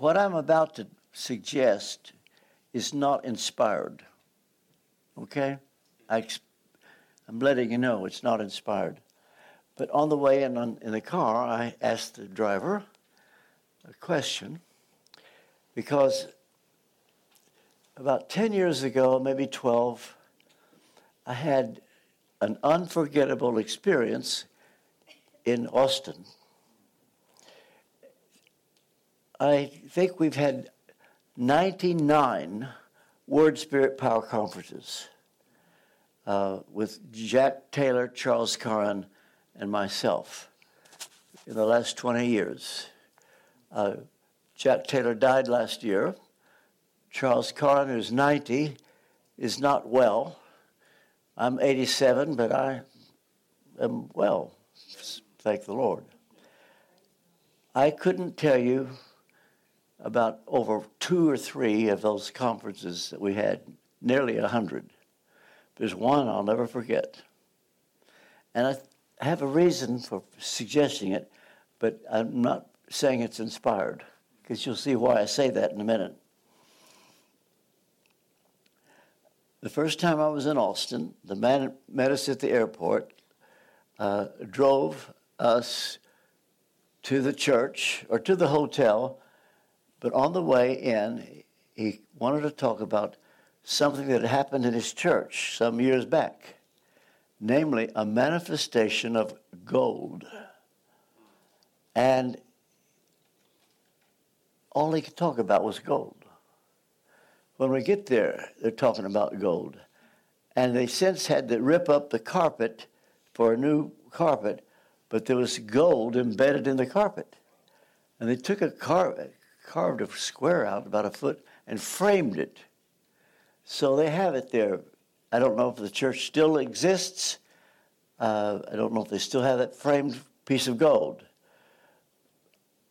what I'm about to suggest is not inspired. Okay? I, am letting you know it's not inspired. But on the way in, on, in the car, I asked the driver a question because about 10 years ago, maybe 12, I had an unforgettable experience in Austin. I think we've had 99 Word Spirit Power conferences uh, with Jack Taylor, Charles Carrin, and myself in the last 20 years. Uh, Jack Taylor died last year. Charles Carrin, who's 90, is not well. I'm 87, but I am well, thank the Lord. I couldn't tell you about over two or three of those conferences that we had, nearly a hundred. There's one I'll never forget. And I have a reason for suggesting it, but I'm not saying it's inspired, because you'll see why I say that in a minute. The first time I was in Austin, the man met us at the airport, uh, drove us to the church or to the hotel but on the way in, he wanted to talk about something that had happened in his church some years back, namely a manifestation of gold. And all he could talk about was gold. When we get there, they're talking about gold. And they since had to rip up the carpet for a new carpet, but there was gold embedded in the carpet. And they took a carpet carved a square out about a foot and framed it. So they have it there. I don't know if the church still exists. Uh, I don't know if they still have that framed piece of gold.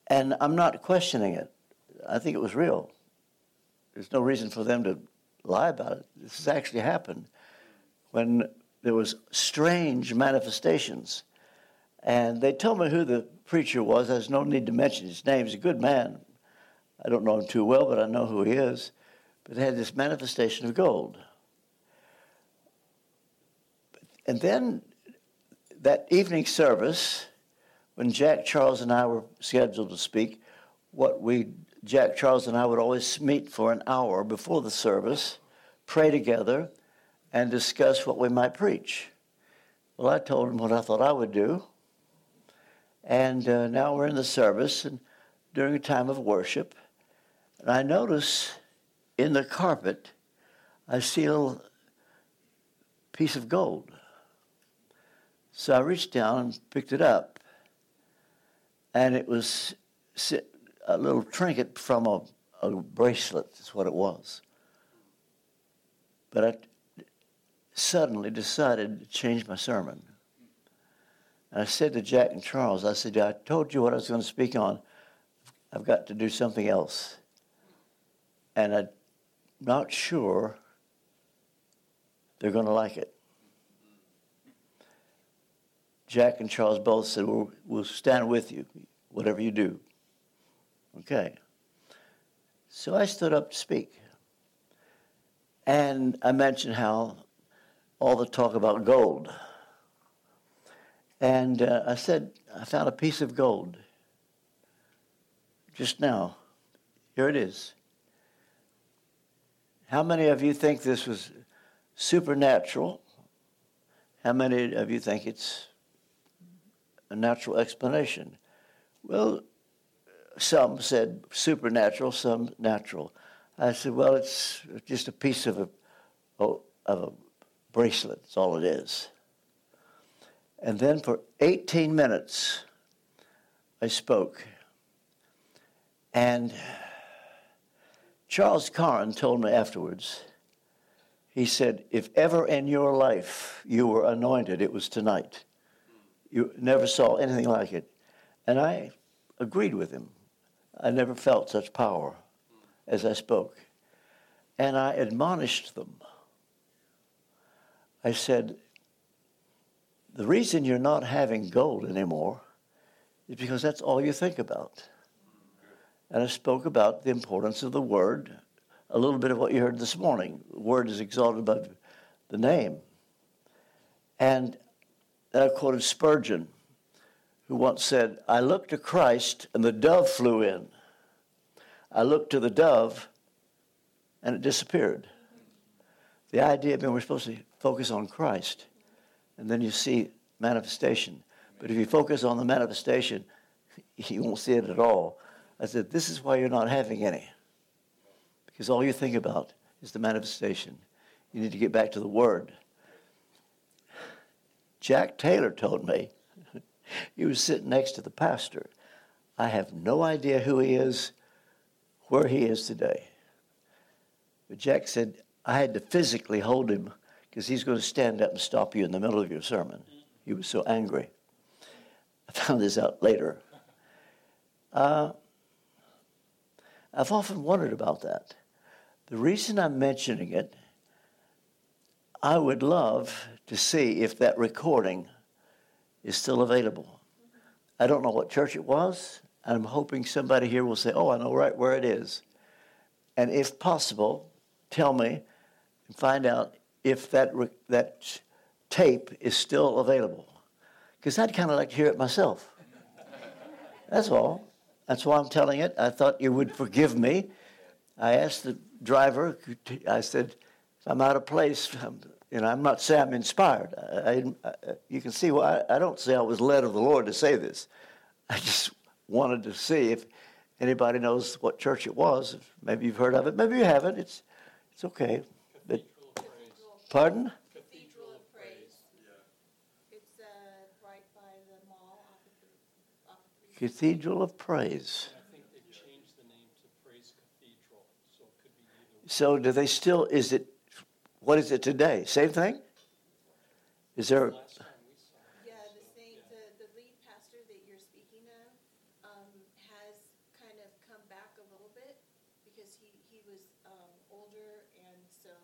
And I'm not questioning it. I think it was real. There's no reason for them to lie about it. This has actually happened when there was strange manifestations. And they told me who the preacher was. There's no need to mention his name. He's a good man. I don't know him too well, but I know who he is. But had this manifestation of gold. And then that evening service, when Jack Charles and I were scheduled to speak, what we Jack Charles and I would always meet for an hour before the service, pray together, and discuss what we might preach. Well, I told him what I thought I would do. And uh, now we're in the service and during a time of worship. And I notice in the carpet, I see a little piece of gold. So I reached down and picked it up. And it was a little trinket from a, a bracelet, is what it was. But I suddenly decided to change my sermon. And I said to Jack and Charles, I said, I told you what I was going to speak on. I've got to do something else and I'm not sure they're going to like it. Jack and Charles both said, we'll, we'll stand with you, whatever you do. Okay. So I stood up to speak. And I mentioned how all the talk about gold. And uh, I said, I found a piece of gold just now. Here it is. How many of you think this was supernatural? How many of you think it's a natural explanation? Well, some said supernatural, some natural. I said, well, it's just a piece of a, of a bracelet. That's all it is. And then for 18 minutes, I spoke. And Charles Carrin told me afterwards, he said, if ever in your life you were anointed, it was tonight. You never saw anything like it. And I agreed with him. I never felt such power as I spoke. And I admonished them. I said, the reason you're not having gold anymore is because that's all you think about. And I spoke about the importance of the word, a little bit of what you heard this morning. The word is exalted above the name. And I quoted Spurgeon, who once said, I looked to Christ and the dove flew in. I looked to the dove and it disappeared. The idea being we're supposed to focus on Christ, and then you see manifestation. But if you focus on the manifestation, you won't see it at all. I said, This is why you're not having any. Because all you think about is the manifestation. You need to get back to the Word. Jack Taylor told me, he was sitting next to the pastor. I have no idea who he is, where he is today. But Jack said, I had to physically hold him because he's going to stand up and stop you in the middle of your sermon. He was so angry. I found this out later. Uh, I've often wondered about that. The reason I'm mentioning it, I would love to see if that recording is still available. I don't know what church it was, I'm hoping somebody here will say, Oh, I know right where it is. And if possible, tell me and find out if that, that tape is still available. Because I'd kind of like to hear it myself. That's all. That's why I'm telling it. I thought you would forgive me. I asked the driver, I said, if I'm out of place, I'm, you know, I'm not saying I'm inspired. I, I, you can see why I, don't say I was led of the Lord to say this. I just wanted to see if anybody knows what church it was. Maybe you've heard of it. Maybe you haven't. It's, it's okay. But, pardon? Cathedral of Praise. I think they changed the name to Praise Cathedral, so it could be. So do they still, is it, what is it today? Same thing? Is there, Last time we saw it. Yeah, the same, the, the lead pastor that you're speaking of, um, has kind of come back a little bit because he, he was, um, older and so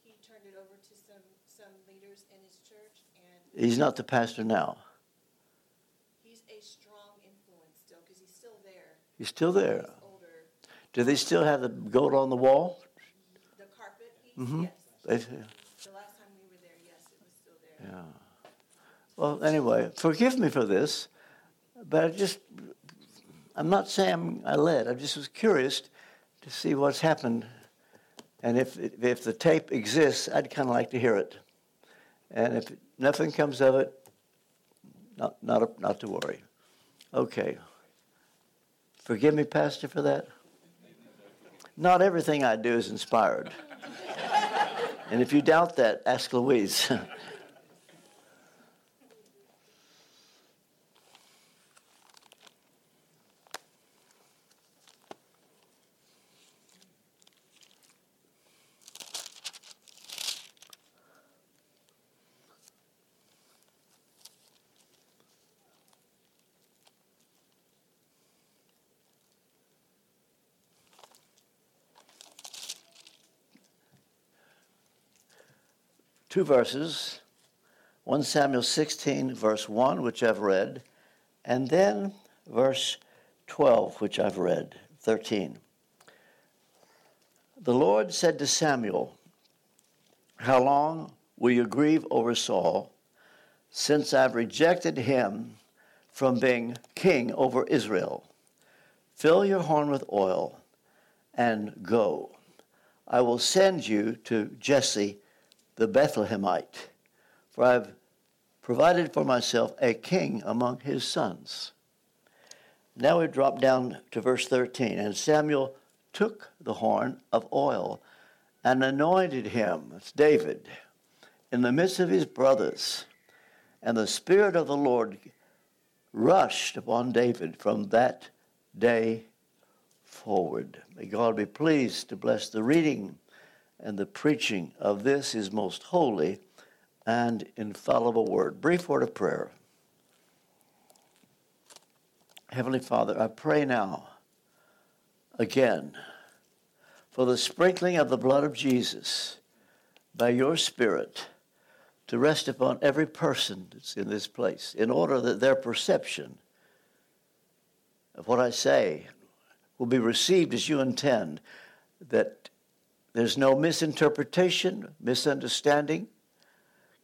he turned it over to some, some leaders in his church and he's not the pastor now? he's a strong influence still, cause he's still there. He's still there. Do they still have the goat on the wall? The carpet piece, Mhm. yes. They- The last time we were there, yes, it was still there. Yeah. Well, anyway, forgive me for this, but I just, I'm not saying I led. I just was curious to see what's happened. And if, if the tape exists, I'd kind of like to hear it. And if nothing comes of it, not, not, not to worry. Okay. Forgive me, Pastor, for that. Not everything I do is inspired. and if you doubt that, ask Louise. two verses 1 Samuel 16, verse 1, which I've read, and then verse 12, which I've read, 13. The Lord said to Samuel, How long will you grieve over Saul, since I've rejected him from being king over Israel? Fill your horn with oil and go. I will send you to Jesse the Bethlehemite, for I have provided for myself a king among his sons. Now we drop down to verse 13. And Samuel took the horn of oil and anointed him, that's David, in the midst of his brothers. And the Spirit of the Lord rushed upon David from that day forward. May God be pleased to bless the reading and the preaching of this his most holy and infallible word. Brief word of prayer. Heavenly Father, I pray now again for the sprinkling of the blood of Jesus by your Spirit to rest upon every person that's in this place, in order that their perception of what I say, will be received as you intend, that there's no misinterpretation, misunderstanding.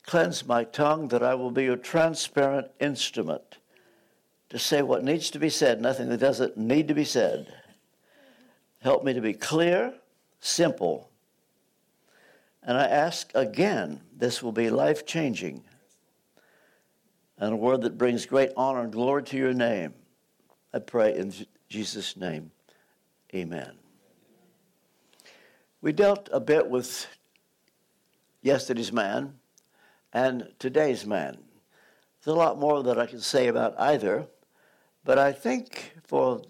Cleanse my tongue that I will be a transparent instrument to say what needs to be said, nothing that doesn't need to be said. Help me to be clear, simple. And I ask again, this will be life changing and a word that brings great honor and glory to your name. I pray in Jesus' name. Amen. We dealt a bit with yesterday's man and today's man. There's a lot more that I can say about either, but I think for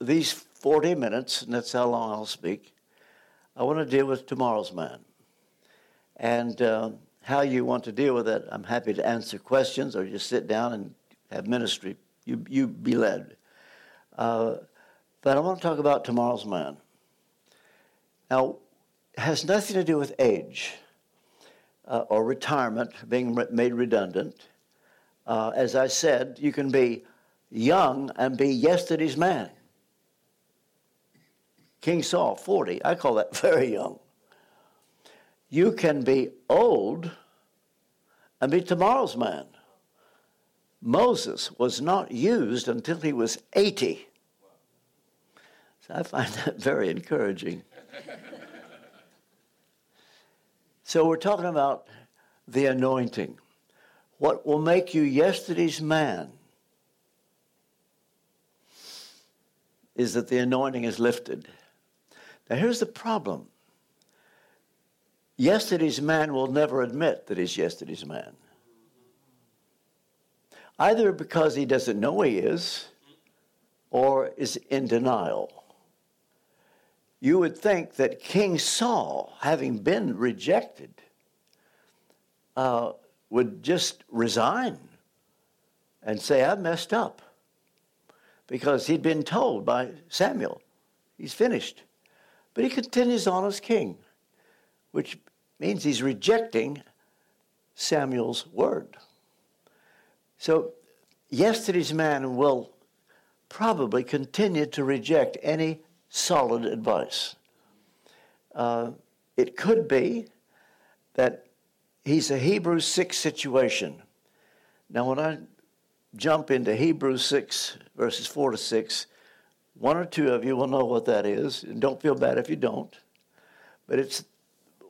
these 40 minutes, and that's how long I'll speak, I want to deal with tomorrow's man. And uh, how you want to deal with it, I'm happy to answer questions or just sit down and have ministry. You, you be led. Uh, but I want to talk about tomorrow's man. Now, has nothing to do with age uh, or retirement, being re- made redundant. Uh, as I said, you can be young and be yesterday's man. King Saul, 40. I call that very young. You can be old and be tomorrow's man. Moses was not used until he was 80. So I find that very encouraging. So we're talking about the anointing. What will make you yesterday's man is that the anointing is lifted. Now, here's the problem yesterday's man will never admit that he's yesterday's man. Either because he doesn't know he is or is in denial. You would think that King Saul, having been rejected, uh, would just resign and say, I've messed up. Because he'd been told by Samuel, he's finished. But he continues on as king, which means he's rejecting Samuel's word. So, yesterday's man will probably continue to reject any solid advice. Uh, it could be that he's a Hebrews 6 situation. Now, when I jump into Hebrews 6, verses 4 to 6, one or two of you will know what that is, and don't feel bad if you don't. But it's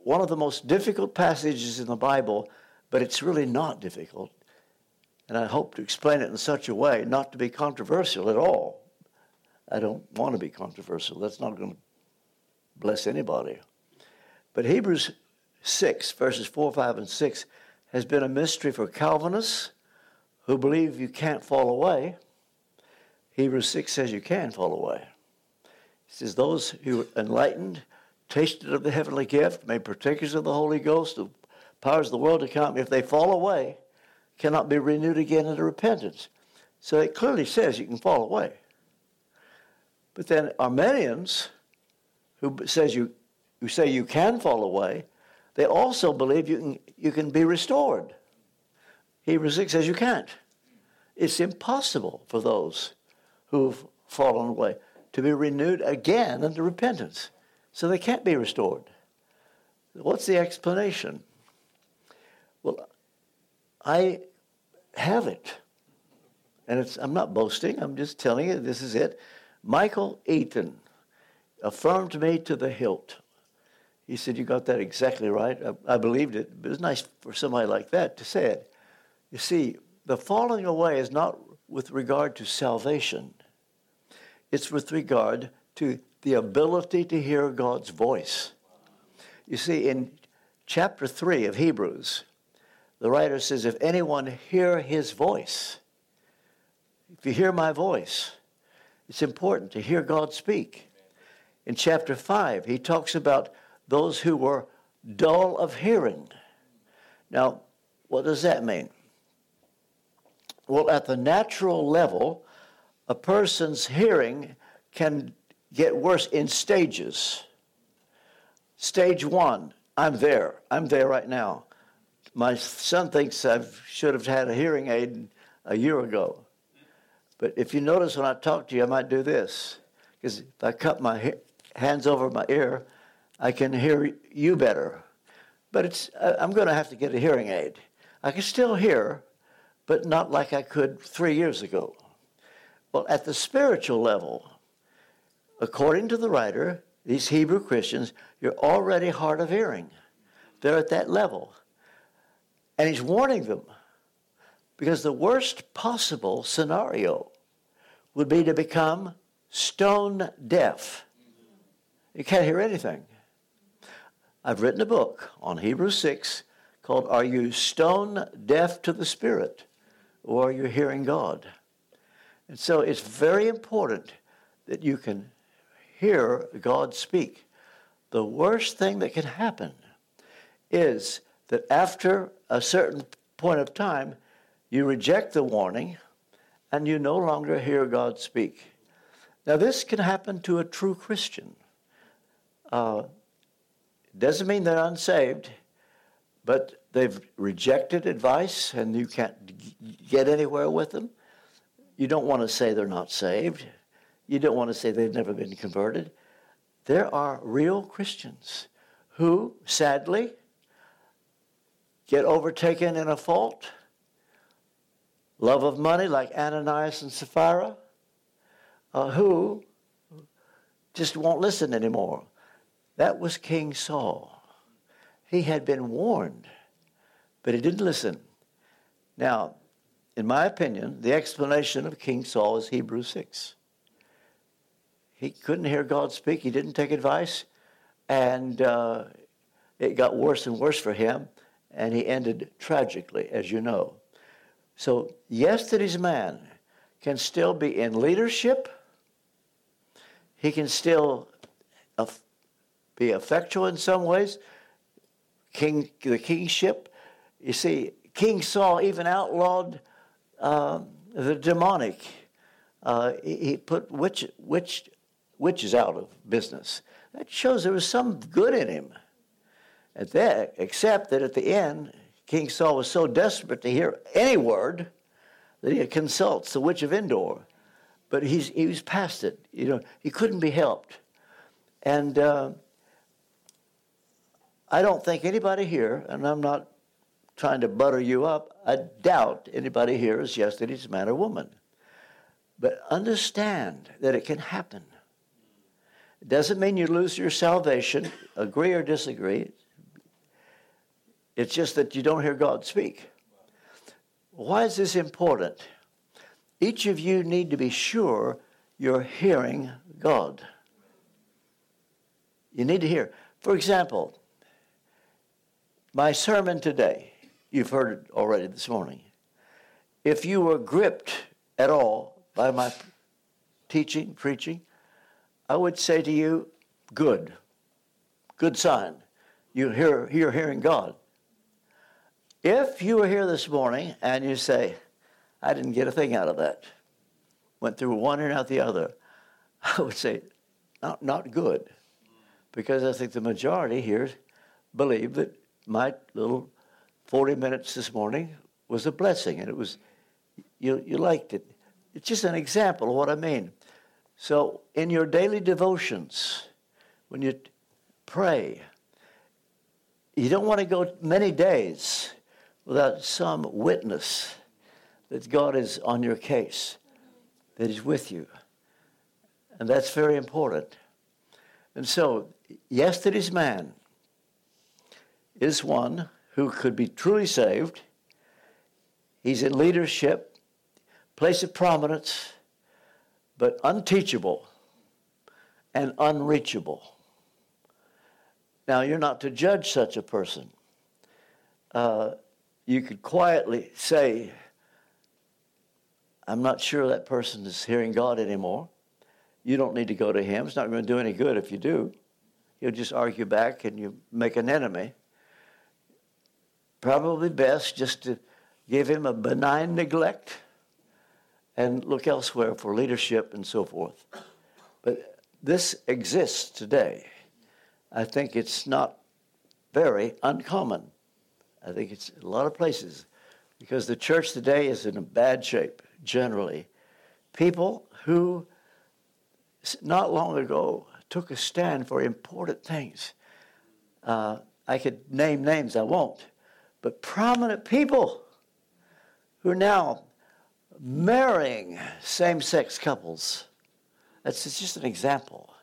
one of the most difficult passages in the Bible, but it's really not difficult. And I hope to explain it in such a way not to be controversial at all. I don't want to be controversial. That's not going to bless anybody. But Hebrews 6, verses 4, 5, and 6 has been a mystery for Calvinists who believe you can't fall away Hebrews 6 says you can fall away. It says, Those who are enlightened, tasted of the heavenly gift, made partakers of the Holy Ghost, the powers of the world to come, if they fall away, cannot be renewed again into repentance. So it clearly says you can fall away. But then Arminians, who says you who say you can fall away, they also believe you can you can be restored. Hebrews 6 says you can't. It's impossible for those who've fallen away to be renewed again unto repentance. So they can't be restored. What's the explanation? Well, I have it. And I'm not boasting, I'm just telling you this is it. Michael Eaton affirmed me to the hilt. He said, You got that exactly right. I, I believed it. It was nice for somebody like that to say it. You see, the falling away is not with regard to salvation, it's with regard to the ability to hear God's voice. You see, in chapter 3 of Hebrews, the writer says, If anyone hear his voice, if you hear my voice, it's important to hear God speak. In chapter 5, he talks about those who were dull of hearing. Now, what does that mean? Well, at the natural level, a person's hearing can get worse in stages. Stage one, I'm there. I'm there right now. My son thinks I should have had a hearing aid a year ago. But if you notice when I talk to you, I might do this Because if I cut my ha- hands over my ear, I can hear you better. But it's, I'm going to have to get a hearing aid. I can still hear, but not like I could three years ago. Well, at the spiritual level, according to the writer, these Hebrew Christians, you're already hard of hearing. They're at that level. And he's warning them because the worst possible scenario would be to become stone deaf. You can't hear anything. I've written a book on Hebrews 6 called Are You Stone Deaf to the Spirit or Are You Hearing God? And so it's very important that you can hear God speak. The worst thing that can happen is that after a certain point of time, you reject the warning and you no longer hear God speak. Now, this can happen to a true Christian. Uh, doesn't mean they're unsaved, but they've rejected advice and you can't get anywhere with them. You don't want to say they're not saved. You don't want to say they've never been converted. There are real Christians who, sadly, get overtaken in a fault. Love of money, like Ananias and Sapphira, uh, who just won't listen anymore. That was King Saul. He had been warned, but he didn't listen. Now, in my opinion, the explanation of King Saul is Hebrews 6. He couldn't hear God speak, he didn't take advice, and uh, it got worse and worse for him, and he ended tragically, as you know. So, yesterday's man can still be in leadership, he can still be effectual in some ways. King, the kingship, you see, King Saul even outlawed uh, the demonic. Uh, he put witch, witch, witches out of business. That shows there was some good in him. At that, except that at the end, King Saul was so desperate to hear any word that he consults the witch of Endor. But he's, he was past it. You know, he couldn't be helped. And uh, I don't think anybody here, and I'm not trying to butter you up. I doubt anybody here is just yesterday's man or woman. But understand that it can happen. It doesn't mean you lose your salvation, agree or disagree. It's just that you don't hear God speak. Why is this important? Each of you need to be sure you're hearing God. You need to hear. For example, my sermon today You've heard it already this morning. If you were gripped at all by my teaching, preaching, I would say to you, good. Good sign. You hear, you're hearing God. If you were here this morning and you say, I didn't get a thing out of that, went through one and out the other, I would say, not, not good. Because I think the majority here believe that my little 40 minutes this morning was a blessing, and it was, you, you liked it. It's just an example of what I mean. So, in your daily devotions, when you pray, you don't want to go many days without some witness that God is on your case, that He's with you. And that's very important. And so, yesterday's man is one who could be truly saved. He's in leadership, place of prominence, but unteachable and unreachable. Now, you're not to judge such a person. Uh, you could quietly say, I'm not sure that person is hearing God anymore. You don't need to go to him. It's not going to do any good if you do. You'll just argue back and you make an enemy probably best just to give him a benign neglect and look elsewhere for leadership and so forth. But this exists today. I think it's not very uncommon. I think it's a lot of places because the church today is in a bad shape generally. People who not long ago took a stand for important things. Uh, I could name names, I won't, but prominent people who are now marrying same sex couples. That's just an example.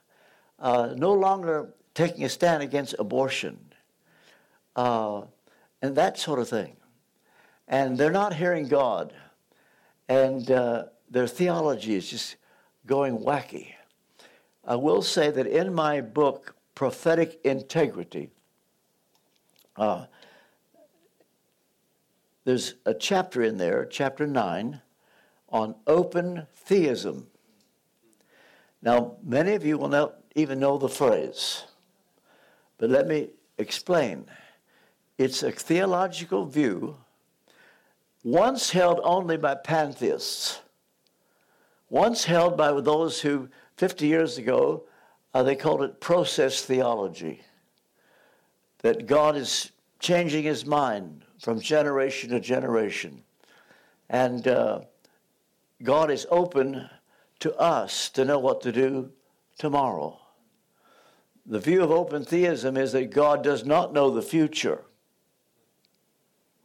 Uh, no longer taking a stand against abortion uh, and that sort of thing. And they're not hearing God. And uh, their theology is just going wacky. I will say that in my book, Prophetic Integrity, uh, there's a chapter in there, chapter 9, on open theism. Now, many of you will not even know the phrase, but let me explain. It's a theological view once held only by pantheists, once held by those who 50 years ago uh, they called it process theology. That God is changing his mind from generation to generation. And uh, God is open to us to know what to do tomorrow. The view of open theism is that God does not know the future,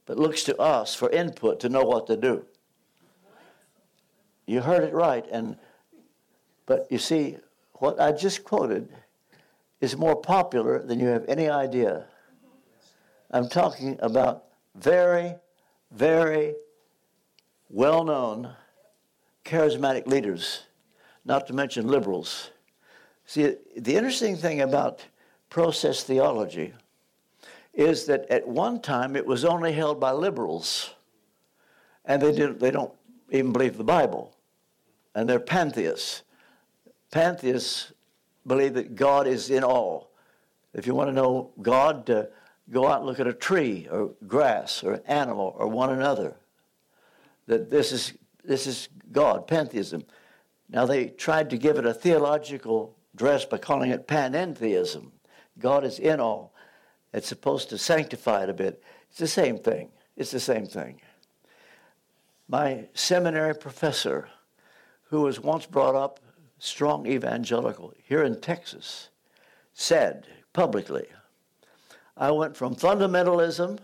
but looks to us for input to know what to do. You heard it right. And but you see, what I just quoted is more popular than you have any idea. I'm talking about very, very well known charismatic leaders, not to mention liberals. See, the interesting thing about process theology is that at one time it was only held by liberals, and they, didn't, they don't even believe the Bible, and they're pantheists. Pantheists believe that God is in all. If you want to know God, uh, go out and look at a tree or grass or an animal or one another. That this is, this is God, pantheism. Now, they tried to give it a theological dress by calling it panentheism. God is in all. It's supposed to sanctify it a bit. It's the same thing. It's the same thing. My seminary professor, who was once brought up strong evangelical here in Texas, said publicly, I went from fundamentalism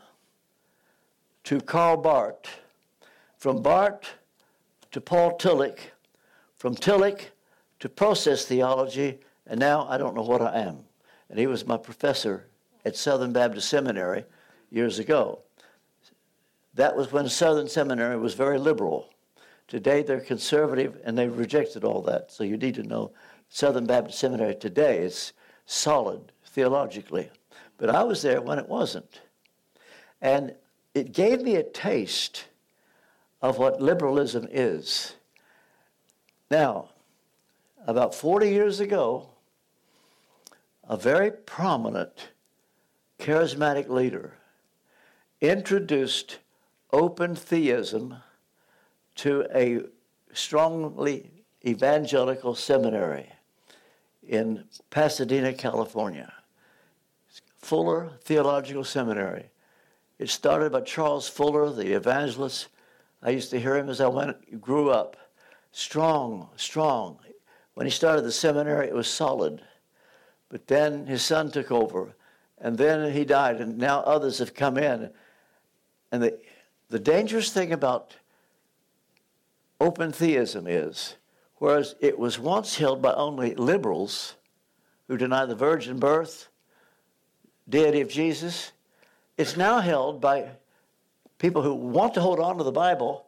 to Karl Barth, from Barth to Paul Tillich, from Tillich to process theology, and now I don't know what I am. And he was my professor at Southern Baptist Seminary years ago. That was when Southern Seminary was very liberal. Today they're conservative and they've rejected all that. So you need to know Southern Baptist Seminary today is solid theologically. But I was there when it wasn't. And it gave me a taste of what liberalism is. Now, about 40 years ago, a very prominent charismatic leader introduced open theism to a strongly evangelical seminary in Pasadena, California. Fuller Theological Seminary. It started by Charles Fuller, the evangelist. I used to hear him as I went, grew up. Strong, strong. When he started the seminary, it was solid. But then his son took over, and then he died, and now others have come in. And the, the dangerous thing about open theism is, whereas it was once held by only liberals who deny the virgin birth, deity of Jesus, it's now held by people who want to hold on to the Bible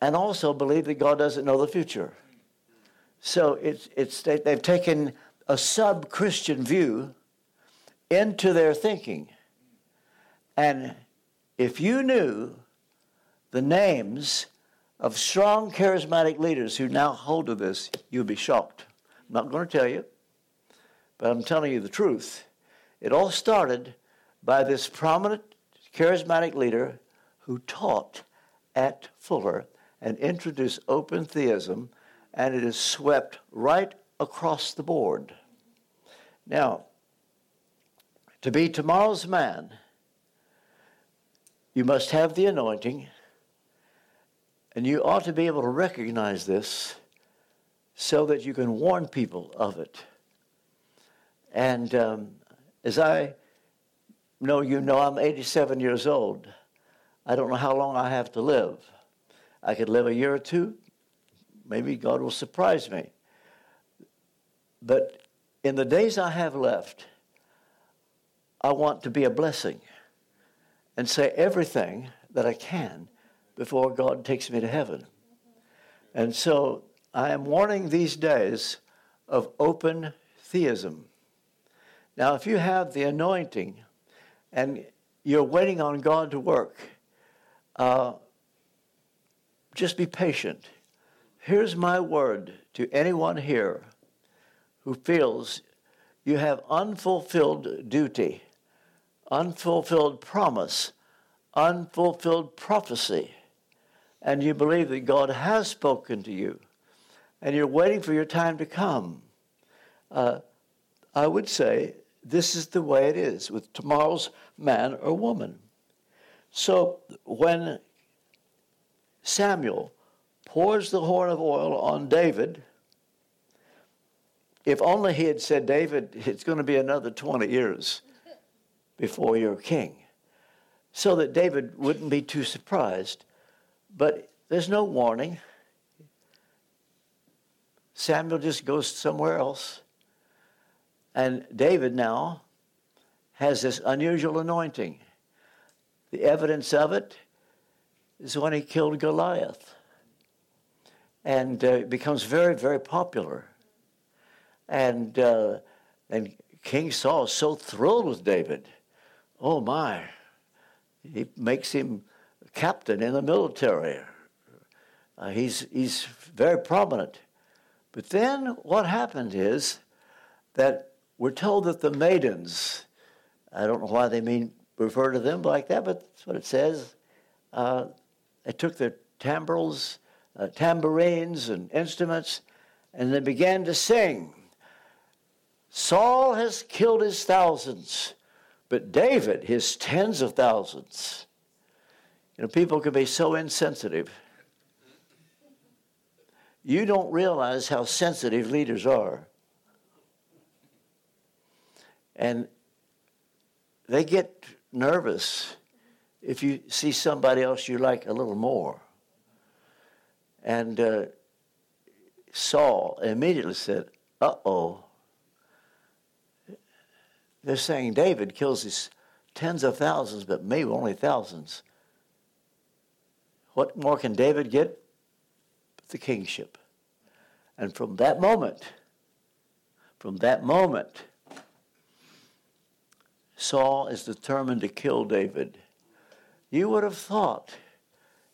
and also believe that God doesn't know the future. So it's, it's, they've taken a sub Christian view into their thinking. And if you knew the names of strong charismatic leaders who now hold to this, you'd be shocked. I'm not going to tell you, but I'm telling you the truth. It all started by this prominent charismatic leader who taught at Fuller and introduced open theism, and it has swept right across the board. Now, to be tomorrow's man, you must have the anointing and you ought to be able to recognize this so that you can warn people of it. And um, as I know you know, I'm 87 years old. I don't know how long I have to live. I could live a year or two. Maybe God will surprise me. But in the days I have left, I want to be a blessing and say everything that I can before God takes me to heaven. And so I am warning these days of open theism. Now, if you have the anointing and you're waiting on God to work, uh, just be patient. Here's my word to anyone here who feels you have unfulfilled duty, unfulfilled promise, unfulfilled prophecy, and you believe that God has spoken to you, and you're waiting for your time to come. Uh, I would say this is the way it is with tomorrow's man or woman. So when Samuel pours the horn of oil on David, if only he had said, David, it's going to be another 20 years before you're king, so that David wouldn't be too surprised. But there's no warning. Samuel just goes somewhere else. And David now has this unusual anointing. The evidence of it is when he killed Goliath and uh, becomes very, very popular. And, uh, and King Saul is so thrilled with David. Oh my, he makes him captain in the military. Uh, he's, he's very prominent. But then what happened is that we're told that the maidens, I don't know why they mean refer to them like that, but that's what it says. Uh, they took their timbrels, uh, tambourines, and instruments, and they began to sing. Saul has killed his thousands, but David his tens of thousands. You know, people can be so insensitive. You don't realize how sensitive leaders are. And they get nervous if you see somebody else you like a little more. And uh, Saul immediately said, Uh oh. They're saying David kills his tens of thousands, but maybe only thousands. What more can David get? The kingship. And from that moment, from that moment, Saul is determined to kill David. You would have thought,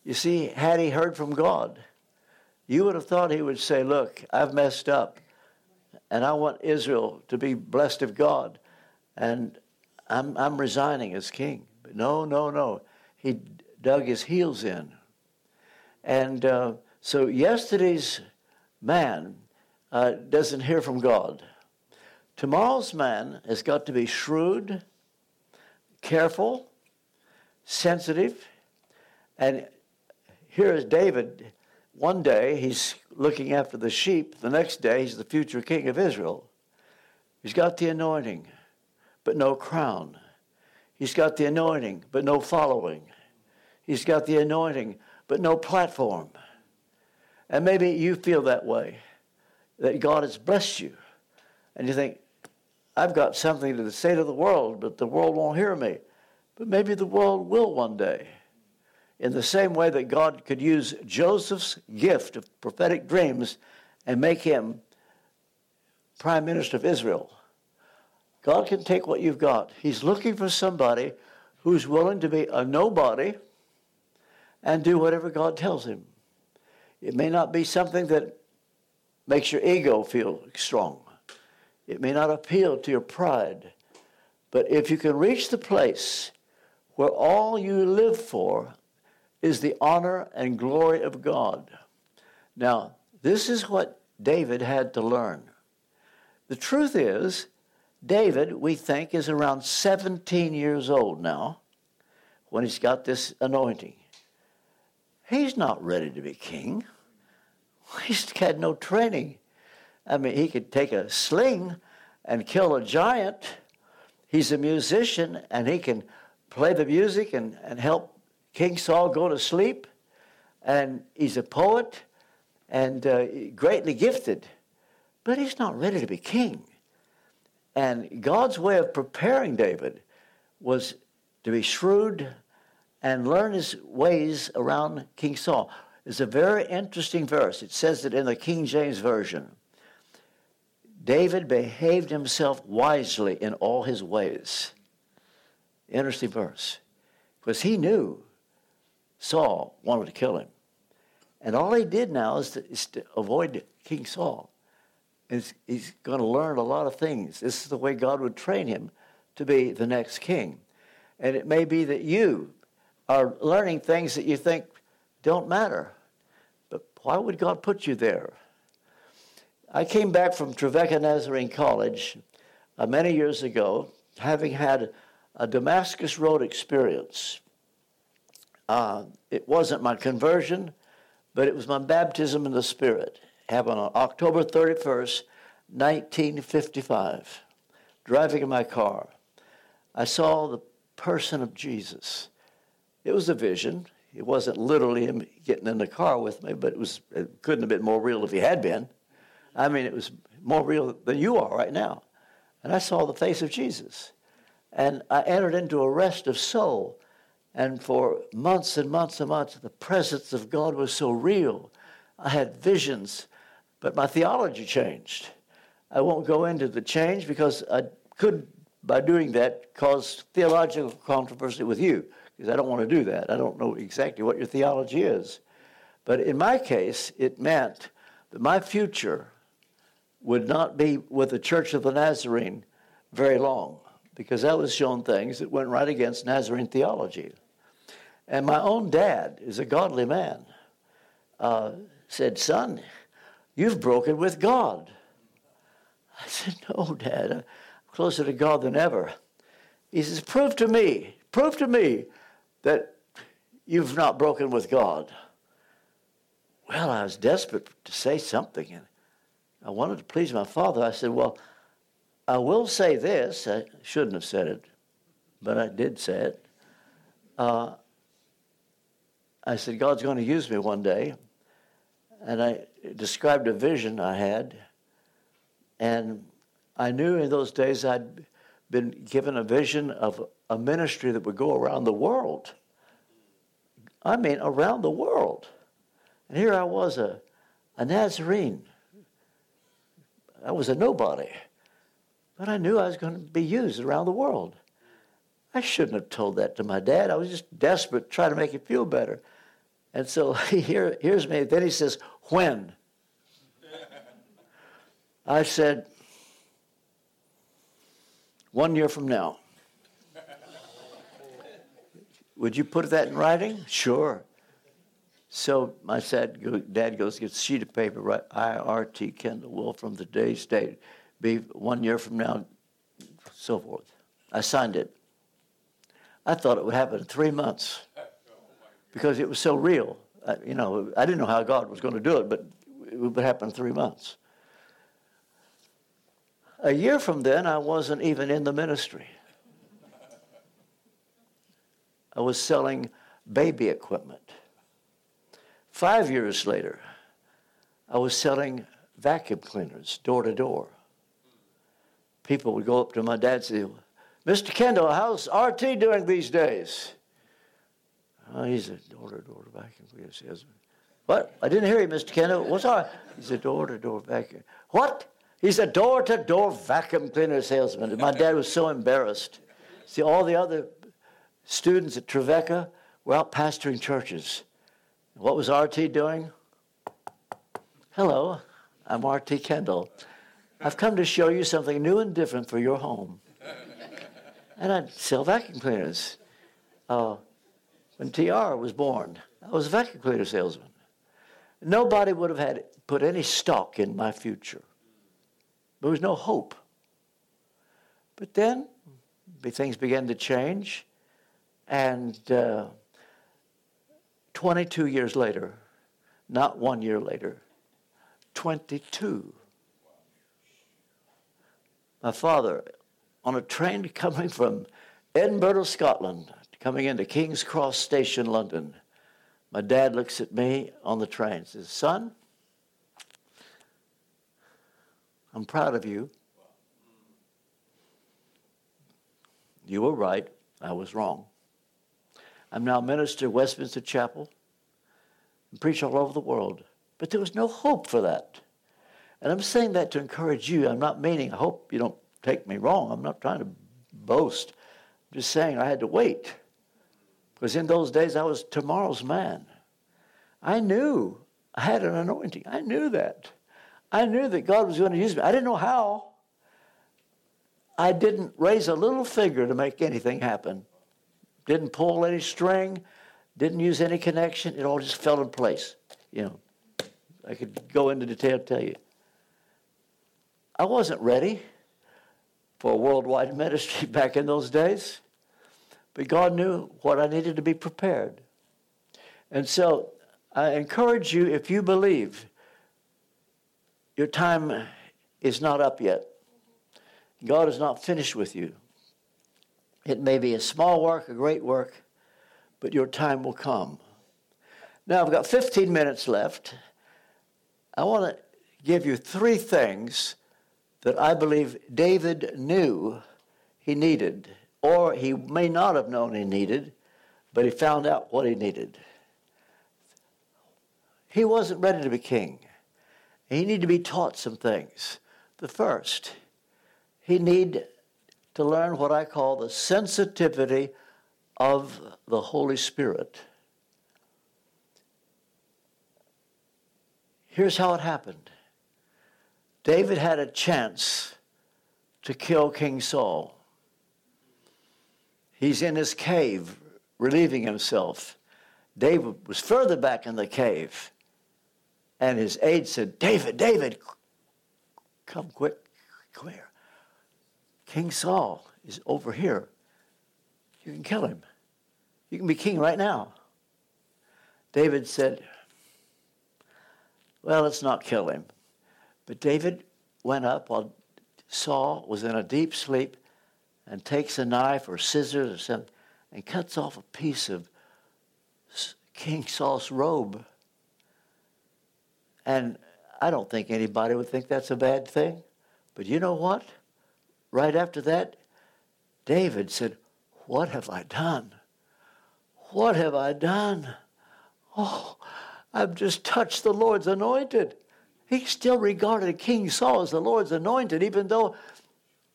you see, had he heard from God, you would have thought he would say, Look, I've messed up, and I want Israel to be blessed of God, and I'm, I'm resigning as king. But no, no, no. He dug his heels in. And uh, so yesterday's man uh, doesn't hear from God. Tomorrow's man has got to be shrewd careful, sensitive. And here is David. One day he's looking after the sheep, the next day he's the future king of Israel. He's got the anointing, but no crown. He's got the anointing, but no following. He's got the anointing, but no platform. And maybe you feel that way, that God has blessed you. And you think, I've got something to say to the world, but the world won't hear me. But maybe the world will one day. In the same way that God could use Joseph's gift of prophetic dreams and make him prime minister of Israel. God can take what you've got. He's looking for somebody who's willing to be a nobody and do whatever God tells him. It may not be something that makes your ego feel strong. It may not appeal to your pride. But if you can reach the place where all you live for is the honor and glory of God. Now, this is what David had to learn. The truth is, David, we think, is around 17 years old now when he's got this anointing. He's not ready to be king. He's had no training. I mean, he could take a sling and kill a giant. He's a musician and he can play the music and, and help King Saul go to sleep. And he's a poet and uh, greatly gifted, but he's not ready to be king. And God's way of preparing David was to be shrewd and learn his ways around King Saul. It's a very interesting verse. It says that in the King James Version. David behaved himself wisely in all his ways. Interesting verse. Because he knew Saul wanted to kill him. And all he did now is to, is to avoid King Saul. He's, he's going to learn a lot of things. This is the way God would train him to be the next king. And it may be that you are learning things that you think don't matter. But why would God put you there? I came back from Trevecca Nazarene College uh, many years ago, having had a Damascus Road experience. Uh, it wasn't my conversion, but it was my baptism in the Spirit. Happened on October 31st, 1955, driving in my car. I saw the person of Jesus. It was a vision. It wasn't literally him getting in the car with me, but it was it couldn't have been more real if he had been. I mean, it was more real than you are right now. And I saw the face of Jesus. And I entered into a rest of soul. And for months and months and months, the presence of God was so real. I had visions, but my theology changed. I won't go into the change because I could, by doing that, cause theological controversy with you, because I don't want to do that. I don't know exactly what your theology is. But in my case, it meant that my future would not be with the Church of the Nazarene very long because I was shown things that went right against Nazarene theology. And my own dad is a godly man. Uh, said, Son, you've broken with God. I said, No, Dad, I'm closer to God than ever. He says, Prove to me, prove to me that you've not broken with God. Well, I was desperate to say something. And I wanted to please my father. I said, Well, I will say this. I shouldn't have said it, but I did say it. Uh, I said, God's going to use me one day. And I described a vision I had. And I knew in those days I'd been given a vision of a ministry that would go around the world. I mean, around the world. And here I was, a, a Nazarene I was a nobody. But I knew I was going to be used around the world. I shouldn't have told that to my dad. I was just desperate, trying to make him feel better. And so he hear, hears me. Then he says, When? I said, One year from now. Would you put that in writing? Sure. So my dad, dad goes, gets a sheet of paper, right, IRT Kendall will from the today's date, be one year from now, so forth. I signed it. I thought it would happen in three months because it was so real. I, you know, I didn't know how God was going to do it, but it happened three months. A year from then, I wasn't even in the ministry. I was selling baby equipment. Five years later, I was selling vacuum cleaners door to door. People would go up to my dad and say, Mr. Kendall, how's RT doing these days? Oh, he's a door to door vacuum cleaner salesman. What? I didn't hear you, Mr. Kendall. What's right? He's a door to door vacuum. What? He's a door to door vacuum cleaner salesman. my dad was so embarrassed. See, all the other students at Trevecca were out pastoring churches. What was RT doing? Hello, I'm RT Kendall. I've come to show you something new and different for your home. And I'd sell vacuum cleaners. Uh, when TR was born, I was a vacuum cleaner salesman. Nobody would have had put any stock in my future. There was no hope. But then things began to change, and uh, 22 years later, not one year later, 22 My father, on a train coming from Edinburgh, Scotland, coming into King's Cross Station, London, my dad looks at me on the train and says, Son, I'm proud of you. You were right. I was wrong. I'm now minister of Westminster Chapel and preach all over the world. But there was no hope for that. And I'm saying that to encourage you. I'm not meaning, I hope you don't take me wrong. I'm not trying to boast. I'm just saying I had to wait. Because in those days I was tomorrow's man. I knew I had an anointing. I knew that. I knew that God was going to use me. I didn't know how. I didn't raise a little finger to make anything happen. Didn't pull any string, didn't use any connection. It all just fell in place. You know, I could go into detail to tell you. I wasn't ready for worldwide ministry back in those days, but God knew what I needed to be prepared. And so I encourage you, if you believe, your time is not up yet. God is not finished with you. It may be a small work, a great work, but your time will come. Now, I've got 15 minutes left. I want to give you three things that I believe David knew he needed, or he may not have known he needed, but he found out what he needed. He wasn't ready to be king. He needed to be taught some things. The first, he needed to learn what I call the sensitivity of the Holy Spirit. Here's how it happened David had a chance to kill King Saul. He's in his cave, relieving himself. David was further back in the cave. And his aide said, David, David, come quick, come here. King Saul is over here. You can kill him. You can be king right now. David said, Well, let's not kill him. But David went up while Saul was in a deep sleep and takes a knife or scissors or something and cuts off a piece of King Saul's robe. And I don't think anybody would think that's a bad thing. But you know what? Right after that, David said, What have I done? What have I done? Oh, I've just touched the Lord's anointed. He still regarded King Saul as the Lord's anointed, even though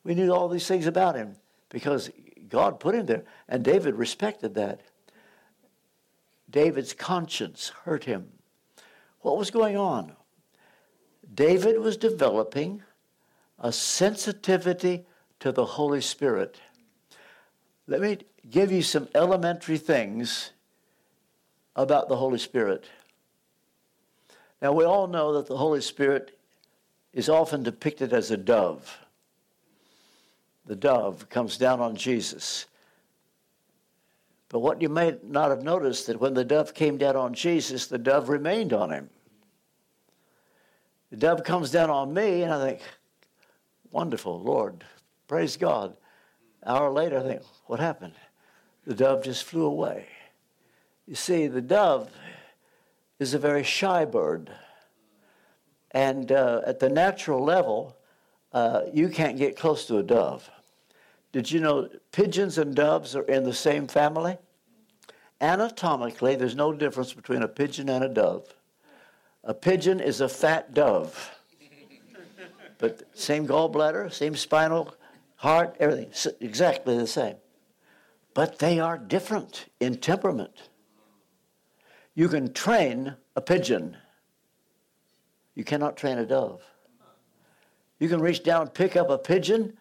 we knew all these things about him, because God put him there. And David respected that. David's conscience hurt him. What was going on? David was developing a sensitivity to the Holy Spirit. Let me give you some elementary things about the Holy Spirit. Now, we all know that the Holy Spirit is often depicted as a dove. The dove comes down on Jesus. But what you may not have noticed that when the dove came down on Jesus, the dove remained on him. The dove comes down on me, and I think, wonderful, Lord, praise God. An hour later, I think, what happened? The dove just flew away. You see, the dove is a very shy bird. And uh, at the natural level, uh, you can't get close to a dove. Did you know pigeons and doves are in the same family? Anatomically, there's no difference between a pigeon and a dove. A pigeon is a fat dove. But same gallbladder, same spinal heart, everything, exactly the same. But they are different in temperament. You can train a pigeon, you cannot train a dove. You can reach down pick up a pigeon.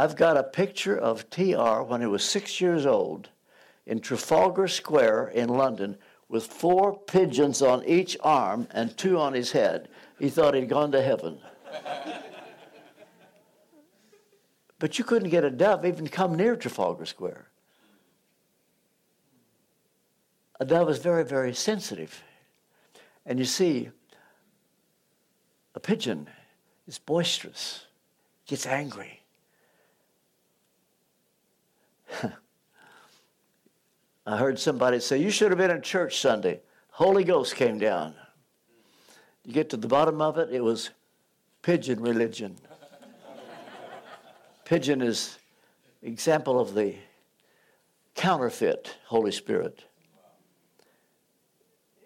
I've got a picture of TR when he was six years old in Trafalgar Square in London with four pigeons on each arm and two on his head. He thought he'd gone to heaven. but you couldn't get a dove even come near Trafalgar Square. A dove is very, very sensitive. And you see, a pigeon is boisterous, gets angry, I heard somebody say, You should have been in church Sunday. Holy Ghost came down. You get to the bottom of it, it was pigeon religion. pigeon is example of the counterfeit Holy Spirit.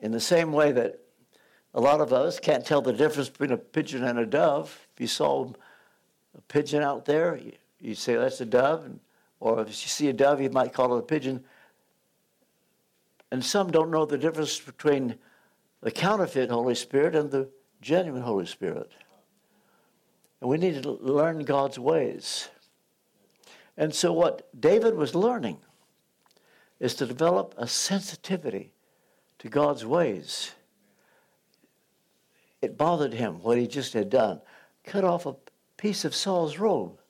In the same way that a lot of us can't tell the difference between a pigeon and a dove. If you saw a pigeon out there, you'd say that's a dove, or if you see a dove, you might call it a pigeon. And some don't know the difference between the counterfeit Holy Spirit and the genuine Holy Spirit. And we need to learn God's ways. And so, what David was learning is to develop a sensitivity to God's ways. It bothered him what he just had done. Cut off a piece of Saul's robe.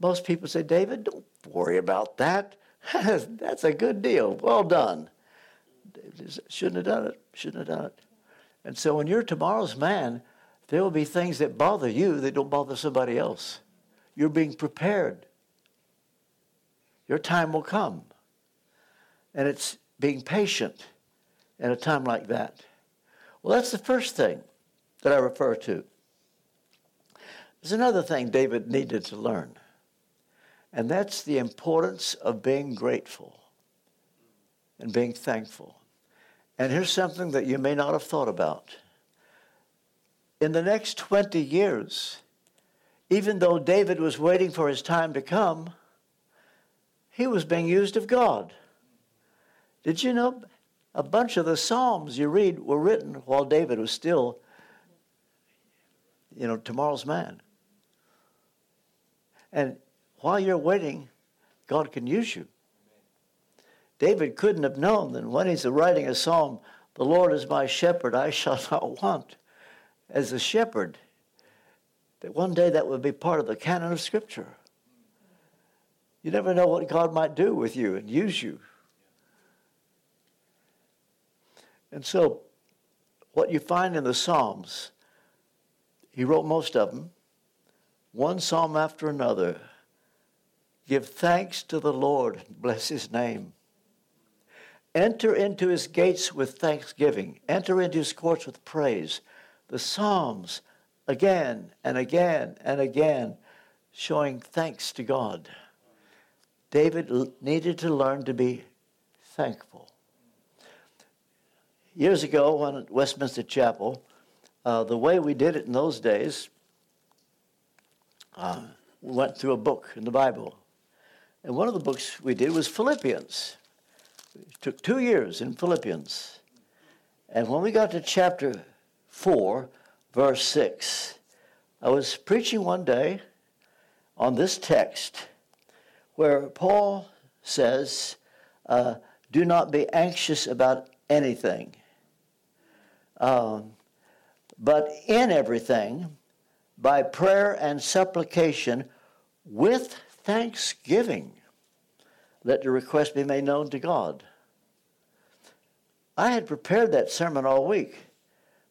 Most people say, David, don't worry about that. That's a good deal. Well done. Shouldn't have done it. Shouldn't have done it. And so when you're tomorrow's man, there will be things that bother you that don't bother somebody else. You're being prepared. Your time will come. And it's being patient in a time like that. Well, that's the first thing that I refer to. There's another thing David needed to learn, and that's the importance of being grateful and being thankful. And here's something that you may not have thought about. In the next 20 years, even though David was waiting for his time to come, he was being used of God. Did you know a bunch of the Psalms you read were written while David was still, you know, tomorrow's man? And while you're waiting, God can use you. David couldn't have known that when he's writing a psalm, the Lord is my shepherd, I shall not want, as a shepherd, that one day that would be part of the canon of Scripture. You never know what God might do with you and use you. And so, what you find in the Psalms, he wrote most of them, one psalm after another. Give thanks to the Lord, bless his name. Enter into his gates with thanksgiving. Enter into his courts with praise. The Psalms, again and again and again, showing thanks to God. David needed to learn to be thankful. Years ago, when at Westminster Chapel, uh, the way we did it in those days, uh, we went through a book in the Bible. And one of the books we did was Philippians. It took two years in Philippians. And when we got to chapter 4, verse 6, I was preaching one day on this text where Paul says, uh, Do not be anxious about anything, um, but in everything, by prayer and supplication, with thanksgiving let your request be made known to God. I had prepared that sermon all week,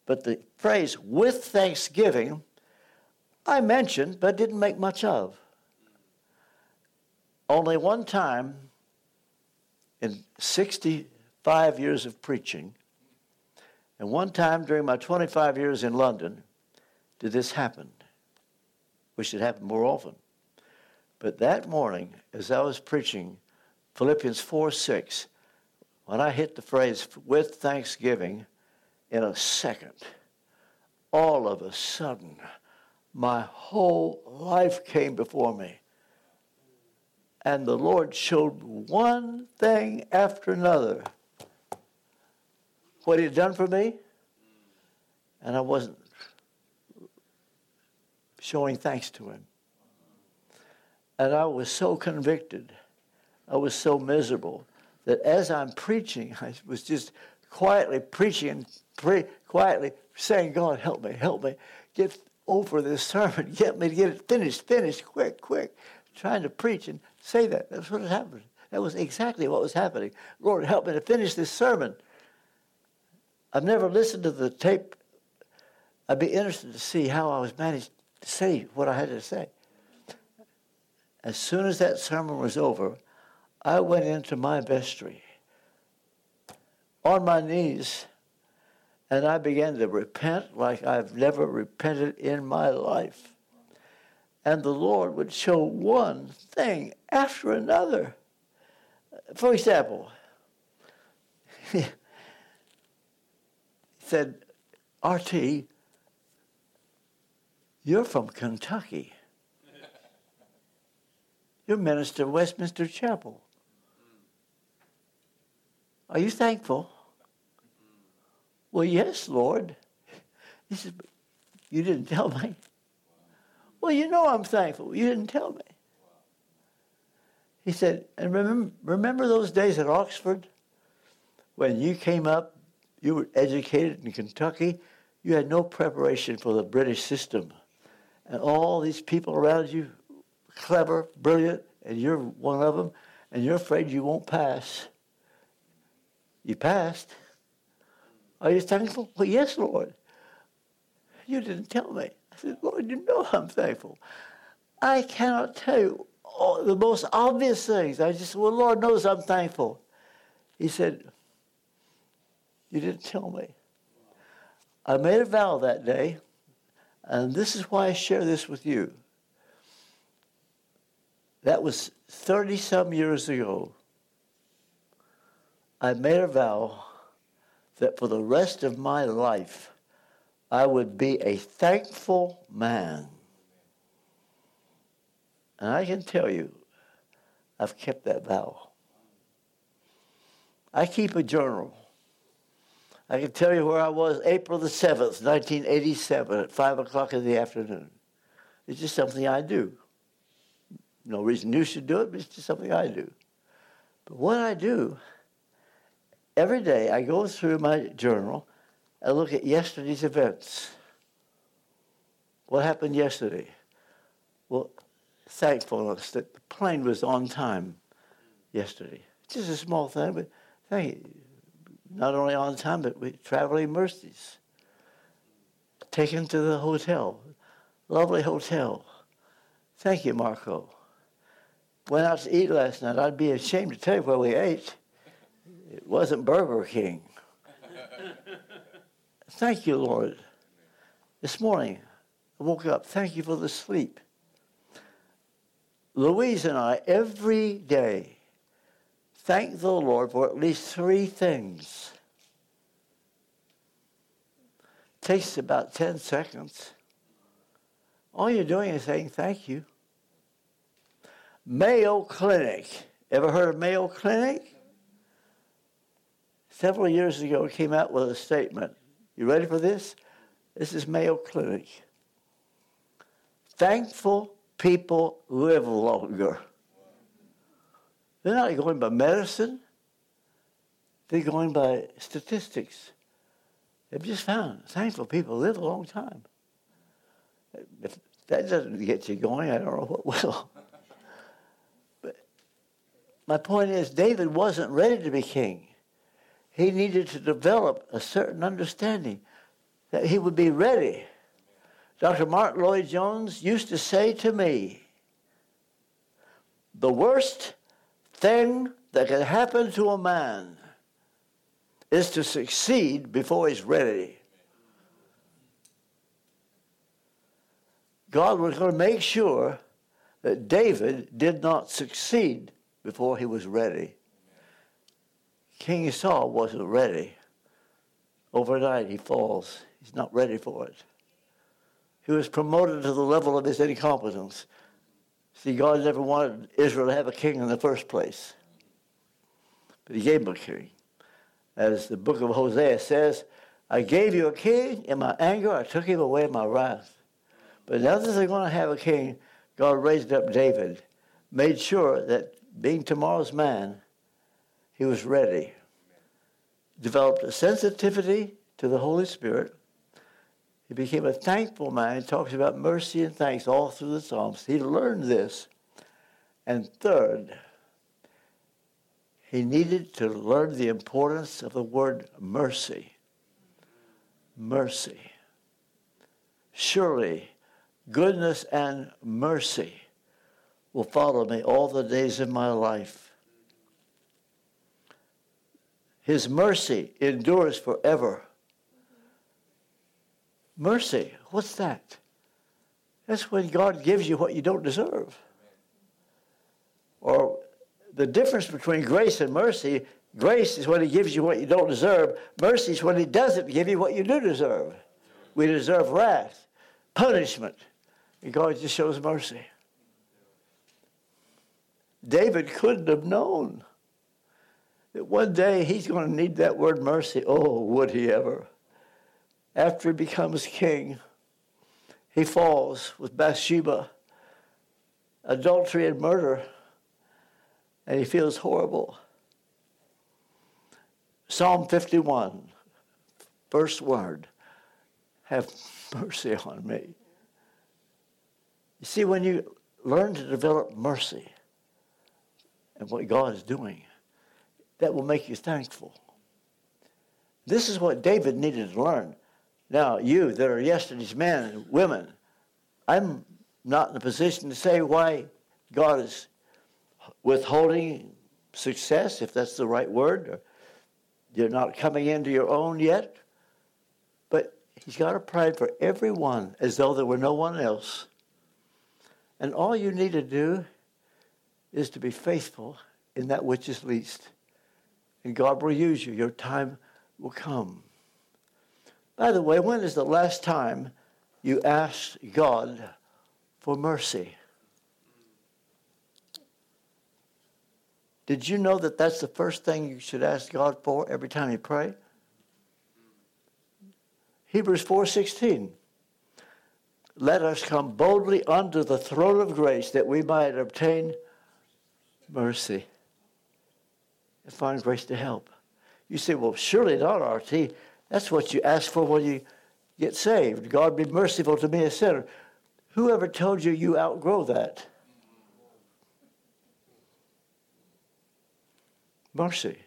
but the phrase with thanksgiving I mentioned but didn't make much of. Only one time in 65 years of preaching, and one time during my 25 years in London, did this happen. Wish it happened more often. But that morning, as I was preaching Philippians 4 6, when I hit the phrase with thanksgiving, in a second, all of a sudden, my whole life came before me. And the Lord showed one thing after another what He had done for me, and I wasn't showing thanks to Him. And I was so convicted I was so miserable that as I'm preaching, I was just quietly preaching and pray, quietly saying, God, help me, help me. Get over this sermon. Get me to get it finished, finished, quick, quick. Trying to preach and say that. That's what happened. That was exactly what was happening. Lord, help me to finish this sermon. I've never listened to the tape. I'd be interested to see how I was managed to say what I had to say. As soon as that sermon was over, I went into my vestry, on my knees and I began to repent like I've never repented in my life. And the Lord would show one thing after another. For example, he said, RT, you're from Kentucky. You're minister of Westminster Chapel. Are you thankful? Well, yes, Lord. He said, You didn't tell me. Well, you know I'm thankful. You didn't tell me. He said, And remember, remember those days at Oxford when you came up, you were educated in Kentucky, you had no preparation for the British system. And all these people around you, clever, brilliant, and you're one of them, and you're afraid you won't pass. You passed. Are you thankful? Well, yes, Lord. You didn't tell me. I said, Lord, you know I'm thankful. I cannot tell you all the most obvious things. I just, well, Lord knows I'm thankful. He said, You didn't tell me. I made a vow that day, and this is why I share this with you. That was 30 some years ago. I made a vow that for the rest of my life, I would be a thankful man. And I can tell you, I've kept that vow. I keep a journal. I can tell you where I was April the 7th, 1987, at 5 o'clock in the afternoon. It's just something I do. No reason you should do it, but it's just something I do. But what I do every day I go through my journal and look at yesterday's events. What happened yesterday? Well, thankfulness that the plane was on time yesterday. Just a small thing, but thank you. Not only on time, but we traveling mercies. Taken to the hotel, lovely hotel. Thank you, Marco. Went out to eat last night. I'd be ashamed to tell you where we ate. It wasn't Burger King. Thank you, Lord. This morning, I woke up. Thank you for the sleep. Louise and I, every day, thank the Lord for at least three things. Takes about 10 seconds. All you're doing is saying thank you. Mayo Clinic. Ever heard of Mayo Clinic? several years ago it came out with a statement. You ready for this? This is Mayo Clinic. Thankful people live longer. They're not going by medicine, they're going by statistics. They've just found thankful people live a long time. If that doesn't get you going, I don't know what will. My point is, David wasn't ready to be king he needed to develop a certain understanding that he would be ready. Dr. Martyn Lloyd-Jones used to say to me, the worst thing that can happen to a man is to succeed before he's ready. God was going to make sure that David did not succeed before he was ready. King Saul wasn't ready. Overnight he falls. He's not ready for it. He was promoted to the level of his incompetence. See, God never wanted Israel to have a king in the first place. But he gave him a king. As the book of Hosea says, I gave you a king in my anger, I took him away in my wrath. But now that they're going to have a king, God raised up David, made sure that being tomorrow's man, he was ready. Developed a sensitivity to the Holy Spirit. He became a thankful man. He talks about mercy and thanks all through the Psalms. He learned this. And third, he needed to learn the importance of the word mercy. Mercy. Surely, goodness and mercy will follow me all the days of my life His mercy endures forever. Mercy, what's that? That's when God gives you what you don't deserve. Or the difference between grace and mercy grace is when He gives you what you don't deserve, mercy is when He doesn't give you what you do deserve. We deserve wrath, punishment, and God just shows mercy. David couldn't have known that one day he's going to need that word mercy. Oh, would he ever? After he becomes king, he falls with Bathsheba, adultery and murder, and he feels horrible. Psalm 51, first word Have mercy on me. You see, when you learn to develop mercy and what God is doing, that will make you thankful. This is what David needed to learn. Now, you that are yesterday's men and women, I'm not in a position to say why God is withholding success, if that's the right word. Or you're not coming into your own yet. But He's got a plan for everyone as though there were no one else. And all you need to do is to be faithful in that which is least. And God will use you. Your time will come. By the way, when is the last time you asked God for mercy? Did you know that that's the first thing you should ask God for every time you pray? Hebrews 4:16 Let us come boldly unto the throne of grace that we might obtain mercy and find grace to help. You say, well, surely not, RT. That's what you ask for when you get saved. God be merciful to me, a sinner. Whoever told you you outgrow that? Mercy.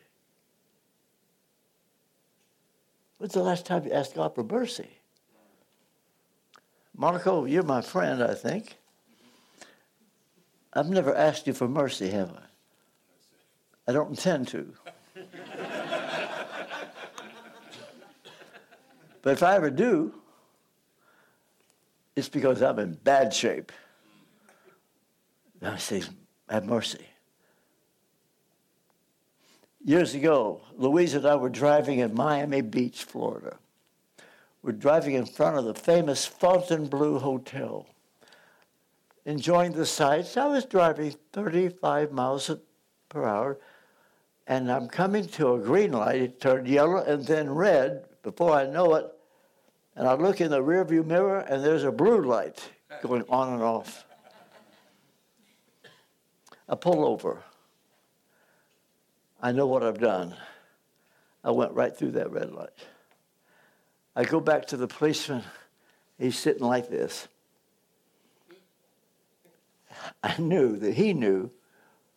When's the last time you asked God for mercy? Marco, you're my friend, I think. I've never asked you for mercy, have I? I don't intend to. but if I ever do, it's because I'm in bad shape. And I say, have mercy. Years ago, Louise and I were driving in Miami Beach, Florida. We're driving in front of the famous Fontainebleau Hotel, enjoying the sights. I was driving 35 miles per hour, and I'm coming to a green light. It turned yellow and then red before I know it. And I look in the rearview mirror, and there's a blue light going on and off. I pull over. I know what I've done. I went right through that red light. I go back to the policeman. He's sitting like this. I knew that he knew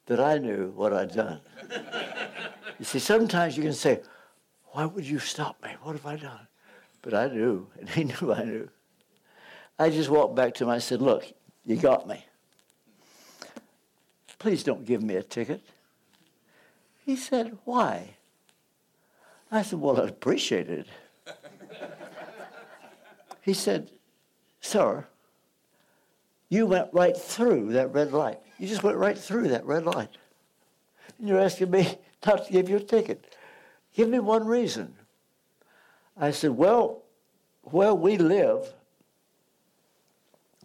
that I knew what I'd done. you see, sometimes you can say, Why would you stop me? What have I done? But I knew, and he knew I knew. I just walked back to him. I said, Look, you got me. Please don't give me a ticket. He said, Why? I said, Well, I'd appreciate it. he said, Sir, you went right through that red light. You just went right through that red light. And you're asking me not to give you a ticket. Give me one reason. I said, Well, where we live,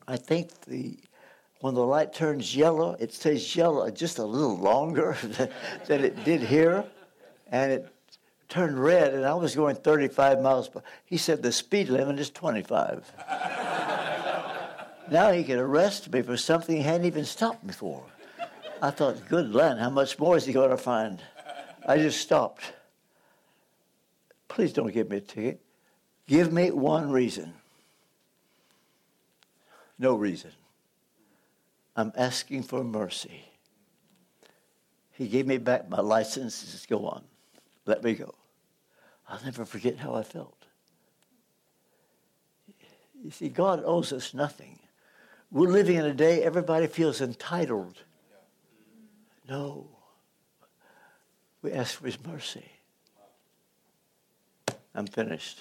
I think the when the light turns yellow, it stays yellow just a little longer than it did here. And it turned red, and I was going 35 miles per He said the speed limit is 25. now he could arrest me for something he hadn't even stopped me for. I thought, good land, how much more is he going to find? I just stopped. Please don't give me a ticket. Give me one reason. No reason. I'm asking for mercy. He gave me back my license. Says, Go on. Let me go. I'll never forget how I felt. You see, God owes us nothing. We're living in a day everybody feels entitled. No. We ask for his mercy. I'm finished.